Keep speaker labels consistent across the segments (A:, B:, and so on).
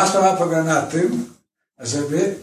A: Czas Pana polega na tym, żeby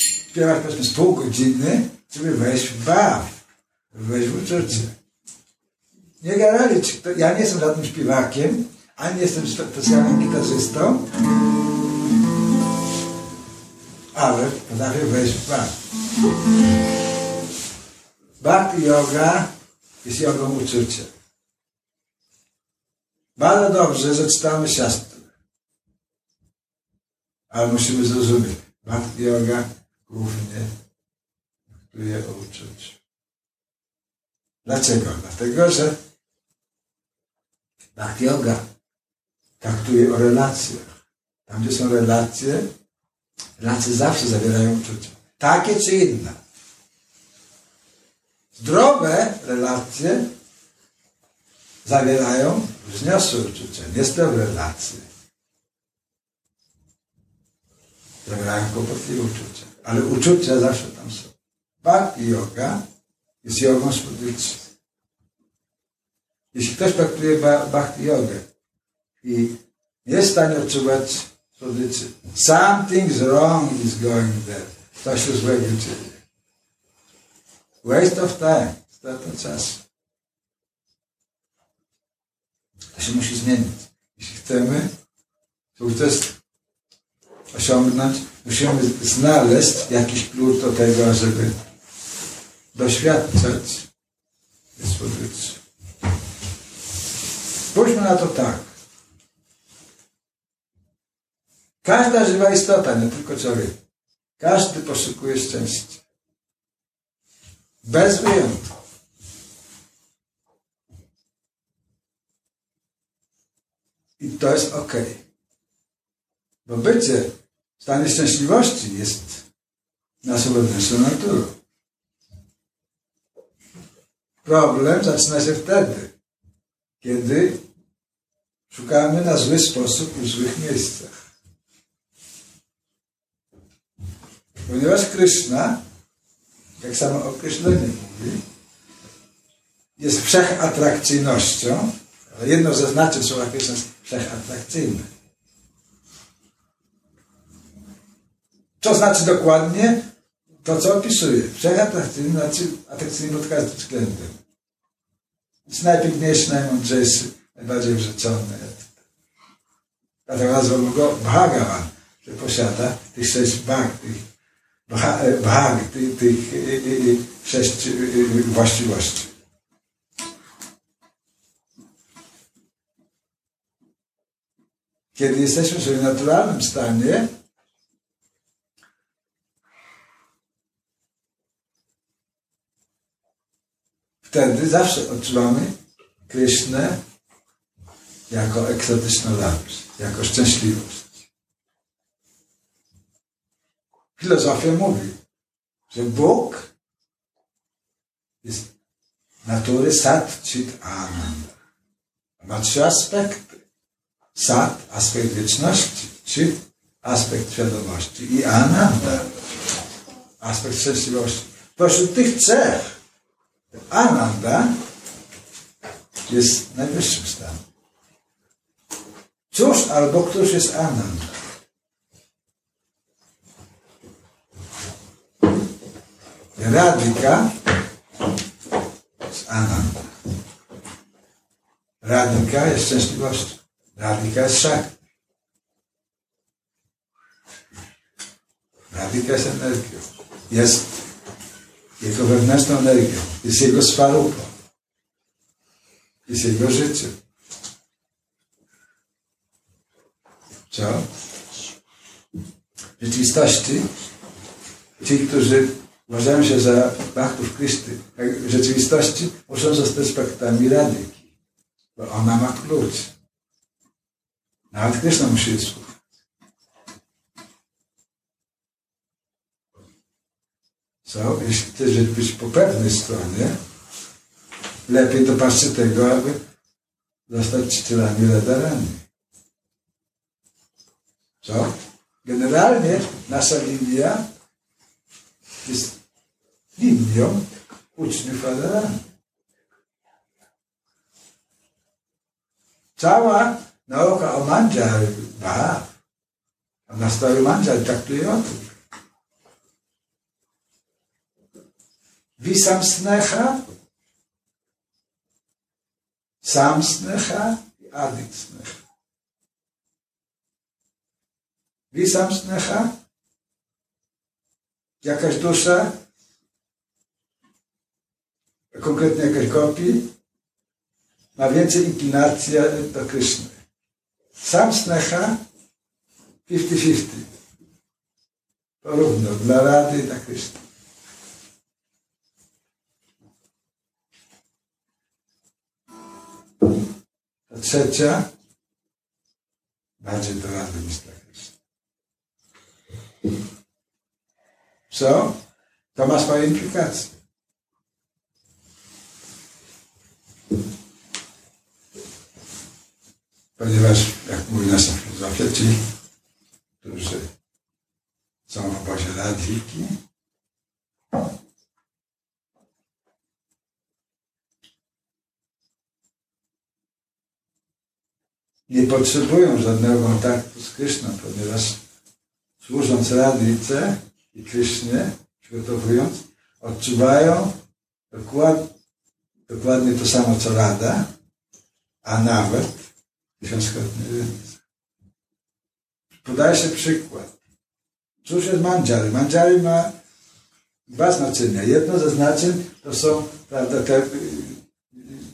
A: śpiewać powiedzmy z pół godziny, żeby wejść w baw, wejść w uczucie. Nie generalnie, ja nie jestem żadnym śpiewakiem, ani jestem specjalnym gitarzystą, ale potrafię wejść w baw. Bhakti yoga jest jogą uczucia. Bardzo dobrze, że czytamy siastry. Ale musimy zrozumieć. Bhakti yoga głównie traktuje o uczuciu. Dlaczego? Dlatego, że Bhakti yoga traktuje o relacjach. Tam, gdzie są relacje, relacje zawsze zawierają uczucia. Takie czy inne. Zdrowe relacje zawierają wzniosłe uczucia, niezdrowe relacje. Zawierają kłopotliwe uczucia, ale uczucia zawsze tam są. Bhakti yoga jest jogą spodyczy. Jeśli ktoś praktykuje bhakti yogę i nie jest w stanie odczuwać spodyczy, something's wrong is going there. Coś się złego dzieje. Waste of time. Strata czasu. To się musi zmienić. Jeśli chcemy sukces osiągnąć, musimy znaleźć jakiś klucz do tego, żeby doświadczać dyspozycji. Spójrzmy na to tak. Każda żywa istota, nie tylko człowiek, każdy poszukuje szczęścia. Bez wyjątku. I to jest ok. Bo bycie w stanie szczęśliwości jest naszą wewnętrzną naturą. Problem zaczyna się wtedy, kiedy szukamy na zły sposób w złych miejscach. Ponieważ Krishna jak samo określenie mówi, jest wszechatrakcyjnością, ale jedno ze znaczeń słowa Krishna jest wszechatrakcyjne. Co znaczy dokładnie? To, co opisuje. Wszechatrakcyjny znaczy atrakcyjny pod każdym względem. Jest najpiękniejszy, najmądrzejszy, najbardziej wrzeczony. Dlatego nazwał go Bhagavan, że posiada tych sześć bhag, tych wahag tych, tych sześć właściwości. Kiedy jesteśmy w swoim naturalnym stanie, wtedy zawsze odczuwamy Krysznę jako egzotyczną radość, jako szczęśliwość. Filozofia mówi, że Bóg jest natury sat, chit, ananda. Ma trzy aspekty. Sat, aspekt wieczności, chit, aspekt świadomości i ananda, aspekt szczęśliwości. Pośród tych trzech ananda jest najwyższym stanem. Cóż albo któż jest ananda? Radika z Ananda. Radika jest szczęśliwością. Radika jest szak. Radika jest energią. Jest jego wewnętrzną energią. Jest jego swarupą. Jest jego życiem. Co? W rzeczywistości ci, którzy uważają się za bachtów Krysty, w rzeczywistości muszą zostać paktami radyki, bo ona ma klucz. Nawet Kryszna musi je słuchać. So, jeśli chcesz być po pewnej stronie, lepiej dopatrzcie tego, aby zostać czcielami radarami. Co? Generalnie nasza linia jest uczniów Adama. Cała nauka o Manjari, ba, a nastawił Manjari traktuje o tym. Visam snecha, sam snecha i adik snecha. Visam snecha, jakaś dusza, konkretnie jakaś kopi, ma więcej inklinacji do Kryszny. Sam snecha 50-50. Porówno dla Rady i dla Kryszny. Ta trzecia bardziej do Rady niż dla Kryszny. Co? To ma swoje implikacje. Ponieważ, jak mówi nasza filozofia, ci, którzy są w obozie radwiki, nie potrzebują żadnego kontaktu z Kryszną, ponieważ służąc Radwice i Krysznie, przygotowując, odczuwają dokład, dokładnie to samo co Rada, a nawet tysiąckrotnie więcej. Podaję się przykład. Cóż jest mandziary? Mandziary ma dwa znaczenia. Jedno ze znaczeń to są prawda, te y,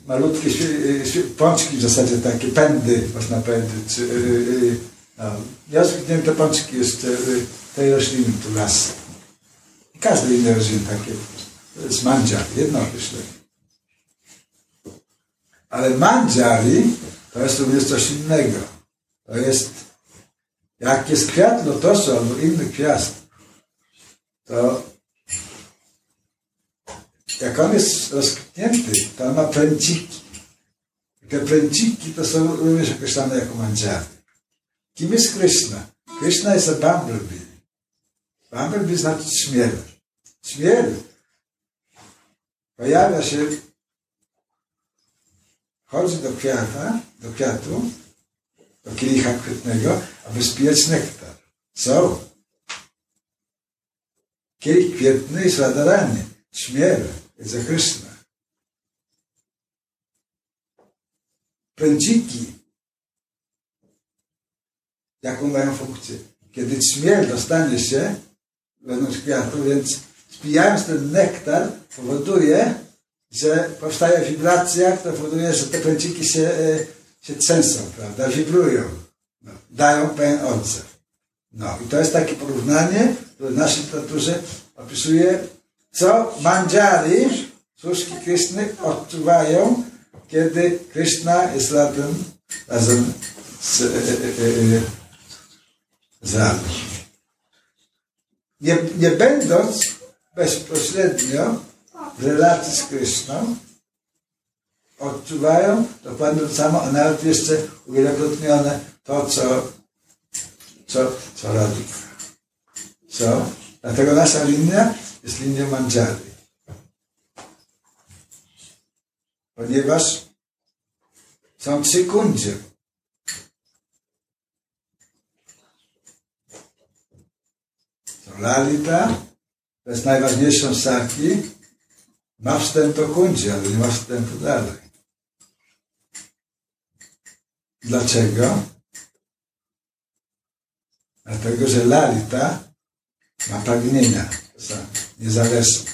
A: malutkie y, pączki w zasadzie takie, pędy można powiedzieć. Y, no, te pączki jeszcze tej rośliny tu las. Każdy inny rośliny takie. To jest mandziar, jedno określenie. Ale mandziari to jest również coś innego. To jest, jak jest kwiat lotosu albo inny kwiat, to jak on jest rozkwitnięty, to on ma pręciki. Te pręciki to są również określane jako mandziary. Kim jest Krishna? Krishna jest a bumblebee. Bumblebee znaczy śmiel. Śmiel pojawia się chodzi do kwiata, do kwiatu, do kielicha kwietnego, aby spijać nektar. Co? Kielich kwietny jest radarany, śmier, jest za Krishna. Pędziki, jaką mają funkcję? Kiedy śmiel dostanie się wewnątrz kwiatu, więc spijając ten nektar powoduje, że powstaje wibracja, która powoduje, że te pręciki się, e, się trzęsą, prawda, wibrują, no, dają pewien odzew. No i to jest takie porównanie, które w naszej literaturze opisuje, co mandziari, służki Kryszny, odczuwają, kiedy Kryszna jest razem, razem z, e, e, e, z. Nie, nie będąc bezpośrednio w relacji z Kryszną odczuwają dokładnie to samo, a nawet jeszcze uwielokrotnione to, co, co, co robi. Co? Dlatego nasza linia jest linią Manjari. Ponieważ są trzy kundzie. Są Lalita, to jest najważniejszą saki, ma wstęp do końca, ale nie ma wstępu dalej. Dlaczego? Dlatego, że Lalita ma pragnienia niezależne.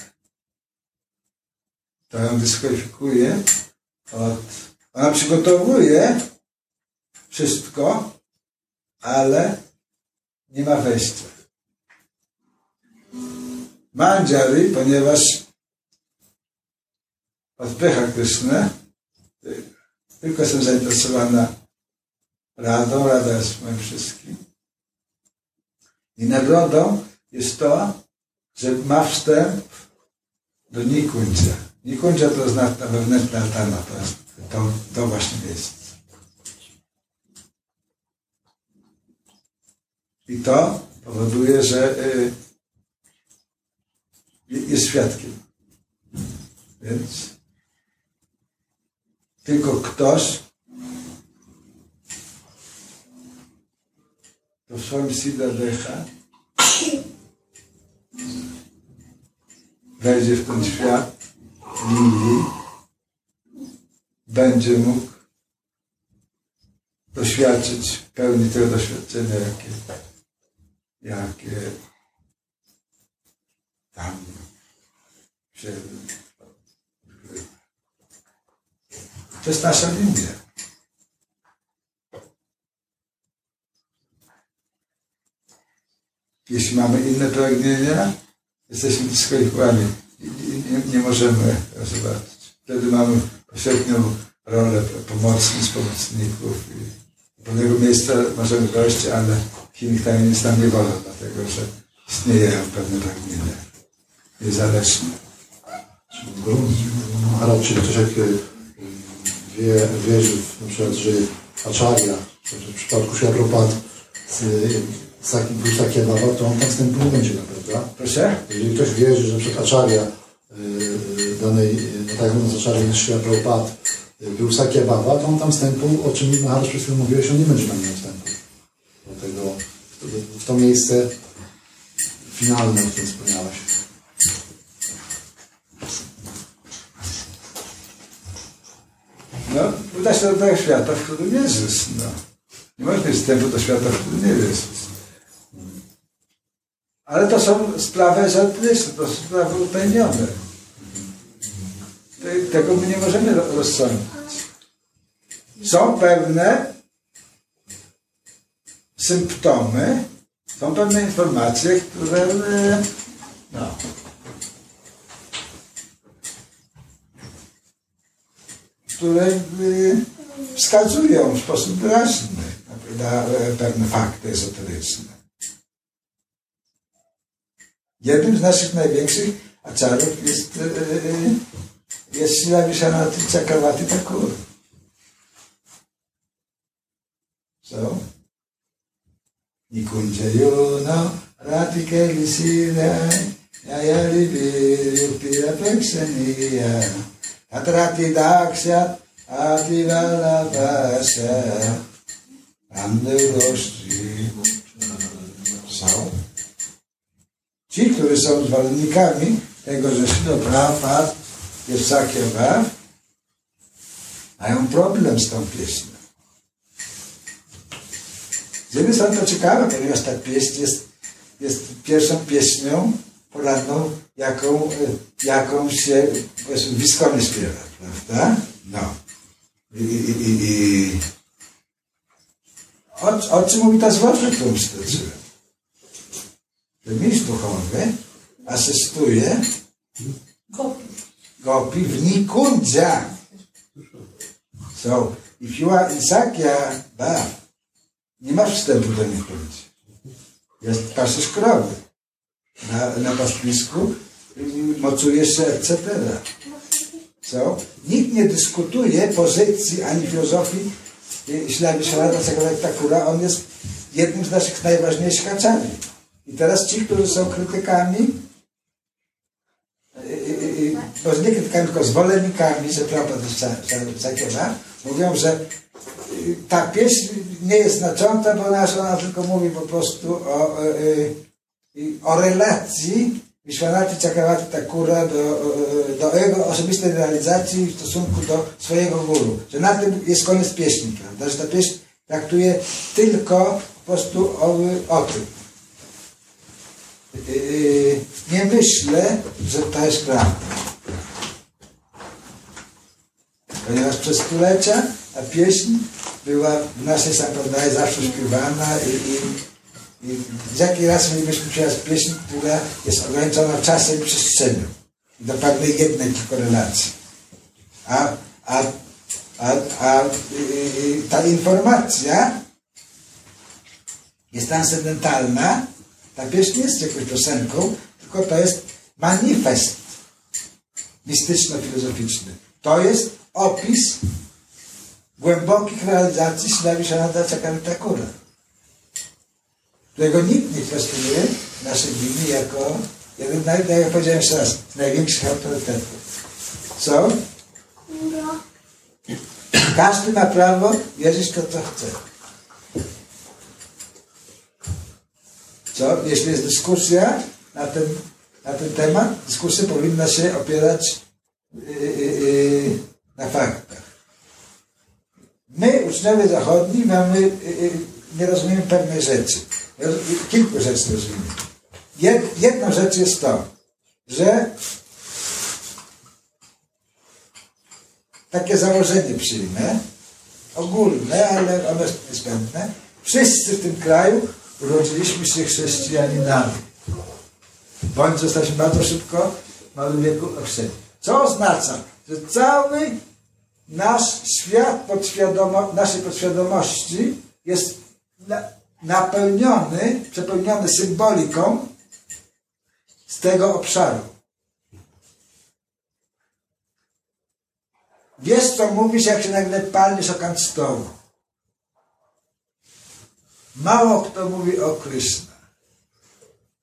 A: To ją dyskwalifikuje od... Ona przygotowuje wszystko, ale nie ma wejścia. Mandziary, ponieważ odpycha Krysznę, tylko jestem zainteresowana radą, rada jest moim wszystkim. I nagrodą jest to, że ma wstęp do Nikundzia. Nikundzia to znaczy ta wewnętrzna altana, to jest to, to właśnie miejsce. I to powoduje, że y, jest świadkiem. Więc tylko ktoś, swoim Sida Decha. Wejdzie w ten świat linii, będzie mógł doświadczyć pełni tego doświadczenia, jakie, jakie tam się to jest nasza linia. Jeśli mamy inne pragnienia, jesteśmy dyskwalifikowani nie, nie możemy zobaczyć. Wtedy mamy pośrednią rolę pomocnic, pomocników i pewnego miejsca możemy dojść, ale innych tajemnic nam nie wolno, dlatego że istnieją pewne pragnienia niezależne.
B: Ale czyli ktoś jak wie, wierzy na przykład, że Acharya, w przypadku Shiapropat z, z takim był taki Baba, to on tam wstępu nie będzie, prawda?
A: Proszę?
B: Jeżeli ktoś wierzy, że przed Acharya y, danej, no tak jak Acharya niż Shiapropat był Sakya Baba, to on tam wstępu, o czym Maharaj przed chwilą mówiłeś, on nie będzie tam miał wstępu. Dlatego w to miejsce finalne, o którym wspomniałeś.
A: No, uda się do tego świata, w którym Jezus, no. Nie można mieć wstępu do świata, w którym nie Jezus. Ale to są sprawy ezoteryczne, to są sprawy utajnione. Tego my nie możemy rozsądzić. Są pewne symptomy, są pewne informacje, które no, które wskazują w sposób wyraźny na pewne fakty ezoteryczne. Jednym z naszych największych aczarów jest, jest Sila Vishanati Chakravarti Thakur. So, Nikunja Yono Radhika Lisira Yayari Virupira Pekshaniya Atrati Daksha Ativalabhasha Anderości są. Ci, którzy są zwolennikami tego, że Silo Prabhupada jest Sakya mają problem z tą pieśnią. Z jednej strony to ciekawe, ponieważ ta pieśń jest, jest pierwszą pieśnią poranną, jaką, jaką się powiedzmy Wiskony śpiewa, prawda? No. I, i, i, i o, o czym mówi ta zwrotka, którą przytoczyłem? Że mistrz duchowy asystuje gopi w Nikundza. So, if you are in Sakya Bhav, nie masz wstępu do Nikundzy. Jest paszysz krowy na, na pastwisku, mocujesz się, etc. Co? Nikt nie dyskutuje pozycji ani filozofii Ślawi Szarada Sakura. On jest jednym z naszych najważniejszych aczari. I teraz ci, którzy są krytykami, może nie krytykami, tylko zwolennikami, że Prabhupada Sakura, mówią, że ta pieśń nie jest znacząca, ponieważ ona tylko mówi po prostu o, o relacji Vishwanati Chakravarti Thakura do, do jego osobistej realizacji w stosunku do swojego guru. Że na tym jest koniec pieśni, prawda? Że ta pieśń traktuje tylko po prostu o, o tym. Nie myślę, że to jest prawda. Ponieważ przez stulecia ta pieśń była w naszej sampradaje zawsze śpiewana i, i i z jakiej raz mielibyśmy teraz pieśń, która jest ograniczona czasem i przestrzenią. Do pewnej jednej tylko relacji. A, a, a, a yy, ta informacja jest transcendentalna. Ta pieśń nie jest jakąś piosenką, tylko to jest manifest mistyczno-filozoficzny. To jest opis głębokich realizacji Shanada Chakaritakura którego nikt nie kwestionuje naszej Biblii jako jeden, tak jak powiedziałem jeszcze raz, największych autorytetów. Co? Każdy ma prawo wierzyć to, co chce. Co, jeśli jest dyskusja na ten, na ten temat, dyskusja powinna się opierać yy, yy, na faktach. My, uczniowie zachodni, mamy, yy, nie rozumiemy pewnej rzeczy. Kilku rzeczy rozumiemy. Jed, jedna rzecz jest to, że takie założenie przyjmę, ogólne, ale ono jest niezbędne. Wszyscy w tym kraju urodziliśmy się chrześcijaninami. Bądź zostaliśmy bardzo szybko w małym wieku ochrzczeni. Co oznacza, że cały nasz świat podświadomo, naszej podświadomości jest na, napełniony, przepełniony symboliką z tego obszaru. Wiesz, co mówisz, jak się nagle palniesz o kant stołu. Mało kto mówi o Krishna.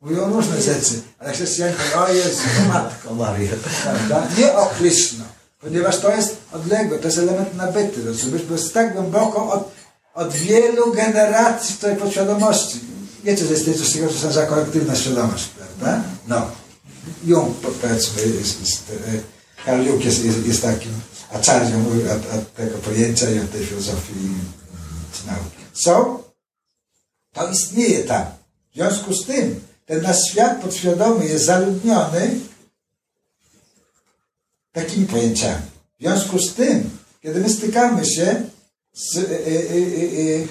A: Mówią różne rzeczy, ale chrześcijanie mówią, o Jezu, Matko Maria. Prawda? Nie o Krishna, ponieważ to jest odległe, to jest element nabyty, rozumiesz? Bo jest tak głęboko od, od wielu generacji w podświadomości. Wiecie, że jest coś takiego, że nazywa kolektywna świadomość, prawda? No. Jung, powiedzmy, jest, jest, e, Karl Jung jest, jest, jest takim aczarnią od, tego pojęcia i od tej filozofii czy nauki. Są? To istnieje tam. W związku z tym, ten nasz świat podświadomy jest zaludniony takimi pojęciami. W związku z tym, kiedy my stykamy się z, y, y, y,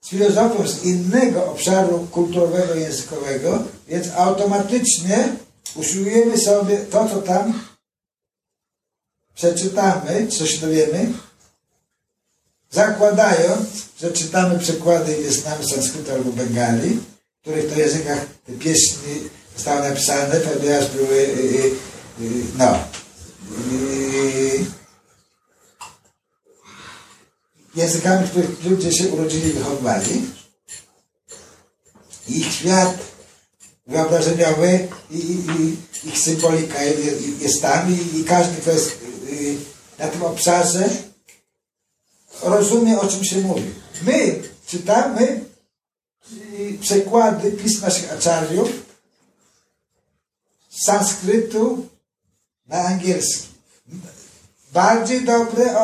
A: z filozofią z innego obszaru kulturowego językowego, więc automatycznie usiłujemy sobie to, co tam przeczytamy, co się dowiemy, zakładając, że czytamy przekłady i znamy sanskrytu albo bengali, w których to językach te pieśni zostały napisane, ponieważ były, yy, yy, no, yy, językami, których ludzie się urodzili i wychowywali. Ich świat wyobrażeniowy i, i, i ich symbolika jest tam i, i każdy, kto jest na tym obszarze, rozumie, o czym się mówi. My czytamy przekłady pism naszych aczariów z sanskrytu na angielski. Bardziej dobre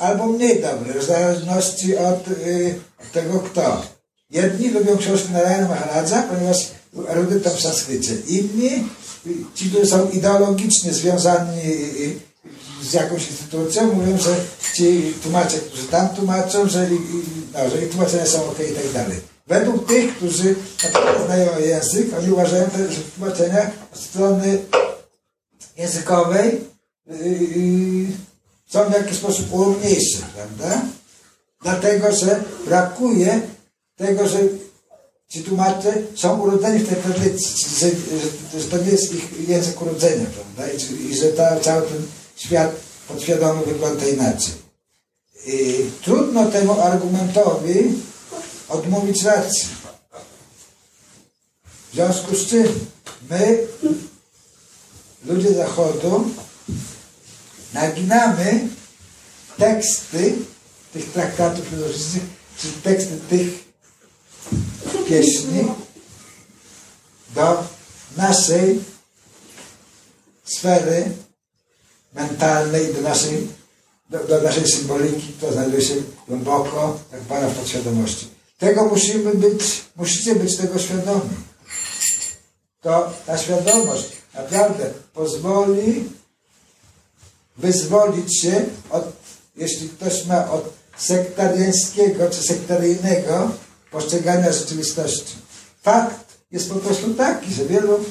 A: albo mniej dobre, w zależności od, y, tego kto. Jedni lubią książki Narayana Maharadza, ponieważ erudyta w sanskrycie. Inni, ci, którzy są ideologicznie związani z jakąś instytucją, mówią, że ci tłumacze, którzy tam tłumaczą, że, no, że ich tłumaczenia są ok i tak dalej. Według tych, którzy znają język, oni uważają, że tłumaczenia od strony językowej yy, są w jakiś sposób umniejsze, prawda? Dlatego, że brakuje tego, że ci tłumacze są urodzeni w tej tradycji, że, że, że to nie jest ich język urodzenia, prawda? I, i że ta, cały ten świat podświadomy wygląda inaczej. Trudno temu argumentowi odmówić racji. W związku z czym my, ludzie Zachodu, naginamy teksty tych traktatów filozoficznych, czy teksty tych pieśni do naszej sfery mentalnej do naszej, do, do naszej symboliki, to znajduje się głęboko, jak Pana w podświadomości. Tego musimy być, musicie być tego świadomi. To ta świadomość naprawdę pozwoli wyzwolić się od, jeśli ktoś ma od sektariańskiego czy sektaryjnego postrzegania rzeczywistości. Fakt jest po prostu taki, że wielu